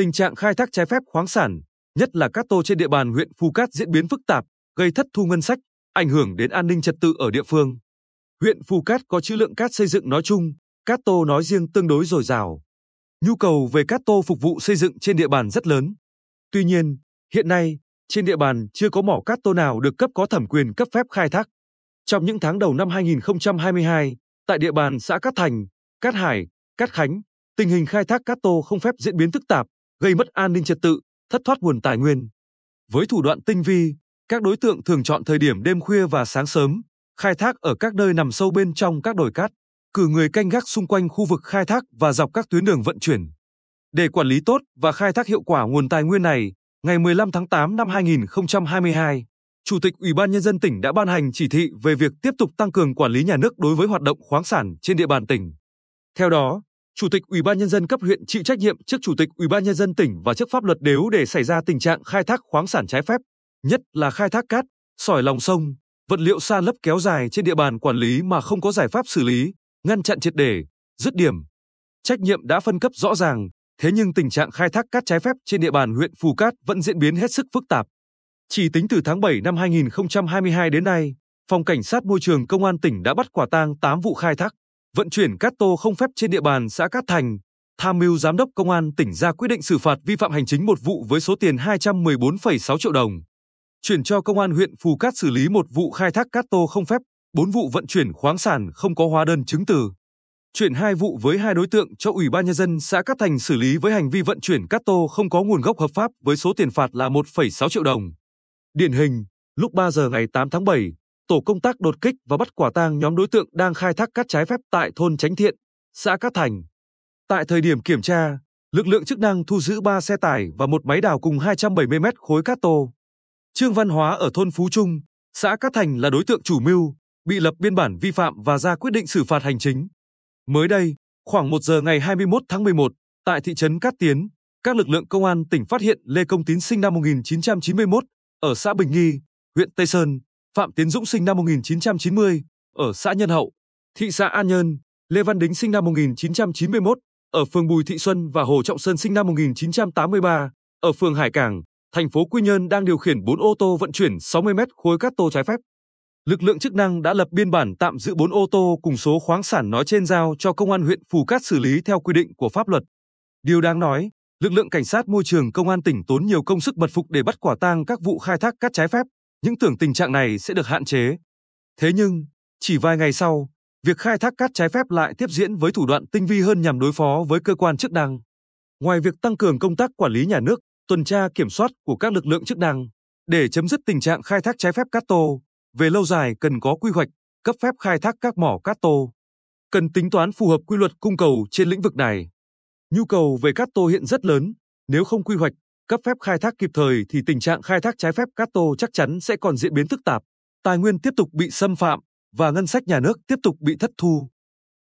Tình trạng khai thác trái phép khoáng sản, nhất là cát tô trên địa bàn huyện Phù Cát diễn biến phức tạp, gây thất thu ngân sách, ảnh hưởng đến an ninh trật tự ở địa phương. Huyện Phù Cát có trữ lượng cát xây dựng nói chung, cát tô nói riêng tương đối dồi dào. Nhu cầu về cát tô phục vụ xây dựng trên địa bàn rất lớn. Tuy nhiên, hiện nay, trên địa bàn chưa có mỏ cát tô nào được cấp có thẩm quyền cấp phép khai thác. Trong những tháng đầu năm 2022, tại địa bàn xã Cát Thành, Cát Hải, Cát Khánh, tình hình khai thác cát tô không phép diễn biến phức tạp, gây mất an ninh trật tự, thất thoát nguồn tài nguyên. Với thủ đoạn tinh vi, các đối tượng thường chọn thời điểm đêm khuya và sáng sớm, khai thác ở các nơi nằm sâu bên trong các đồi cát, cử người canh gác xung quanh khu vực khai thác và dọc các tuyến đường vận chuyển. Để quản lý tốt và khai thác hiệu quả nguồn tài nguyên này, ngày 15 tháng 8 năm 2022, Chủ tịch Ủy ban nhân dân tỉnh đã ban hành chỉ thị về việc tiếp tục tăng cường quản lý nhà nước đối với hoạt động khoáng sản trên địa bàn tỉnh. Theo đó, Chủ tịch Ủy ban nhân dân cấp huyện chịu trách nhiệm trước Chủ tịch Ủy ban nhân dân tỉnh và trước pháp luật nếu để xảy ra tình trạng khai thác khoáng sản trái phép, nhất là khai thác cát, sỏi lòng sông, vật liệu san lấp kéo dài trên địa bàn quản lý mà không có giải pháp xử lý, ngăn chặn triệt để, dứt điểm. Trách nhiệm đã phân cấp rõ ràng, thế nhưng tình trạng khai thác cát trái phép trên địa bàn huyện Phù Cát vẫn diễn biến hết sức phức tạp. Chỉ tính từ tháng 7 năm 2022 đến nay, Phòng Cảnh sát Môi trường Công an tỉnh đã bắt quả tang 8 vụ khai thác, vận chuyển cát tô không phép trên địa bàn xã Cát Thành, tham mưu giám đốc công an tỉnh ra quyết định xử phạt vi phạm hành chính một vụ với số tiền 214,6 triệu đồng. Chuyển cho công an huyện Phù Cát xử lý một vụ khai thác cát tô không phép, 4 vụ vận chuyển khoáng sản không có hóa đơn chứng từ. Chuyển hai vụ với hai đối tượng cho Ủy ban nhân dân xã Cát Thành xử lý với hành vi vận chuyển cát tô không có nguồn gốc hợp pháp với số tiền phạt là 1,6 triệu đồng. Điển hình, lúc 3 giờ ngày 8 tháng 7, tổ công tác đột kích và bắt quả tang nhóm đối tượng đang khai thác cát trái phép tại thôn Chánh Thiện, xã Cát Thành. Tại thời điểm kiểm tra, lực lượng chức năng thu giữ 3 xe tải và một máy đào cùng 270 mét khối cát tô. Trương Văn Hóa ở thôn Phú Trung, xã Cát Thành là đối tượng chủ mưu, bị lập biên bản vi phạm và ra quyết định xử phạt hành chính. Mới đây, khoảng 1 giờ ngày 21 tháng 11, tại thị trấn Cát Tiến, các lực lượng công an tỉnh phát hiện Lê Công Tín sinh năm 1991 ở xã Bình Nghi, huyện Tây Sơn, Phạm Tiến Dũng sinh năm 1990 ở xã Nhân Hậu, thị xã An Nhơn, Lê Văn Đính sinh năm 1991 ở phường Bùi Thị Xuân và Hồ Trọng Sơn sinh năm 1983 ở phường Hải Cảng, thành phố Quy Nhơn đang điều khiển 4 ô tô vận chuyển 60 mét khối cát tô trái phép. Lực lượng chức năng đã lập biên bản tạm giữ 4 ô tô cùng số khoáng sản nói trên giao cho công an huyện Phù Cát xử lý theo quy định của pháp luật. Điều đáng nói, lực lượng cảnh sát môi trường công an tỉnh tốn nhiều công sức mật phục để bắt quả tang các vụ khai thác cát trái phép, những tưởng tình trạng này sẽ được hạn chế. Thế nhưng, chỉ vài ngày sau, việc khai thác cát trái phép lại tiếp diễn với thủ đoạn tinh vi hơn nhằm đối phó với cơ quan chức năng. Ngoài việc tăng cường công tác quản lý nhà nước, tuần tra kiểm soát của các lực lượng chức năng để chấm dứt tình trạng khai thác trái phép cát tô, về lâu dài cần có quy hoạch, cấp phép khai thác các mỏ cát tô. Cần tính toán phù hợp quy luật cung cầu trên lĩnh vực này. Nhu cầu về cát tô hiện rất lớn, nếu không quy hoạch, cấp phép khai thác kịp thời thì tình trạng khai thác trái phép cát tô chắc chắn sẽ còn diễn biến phức tạp, tài nguyên tiếp tục bị xâm phạm và ngân sách nhà nước tiếp tục bị thất thu.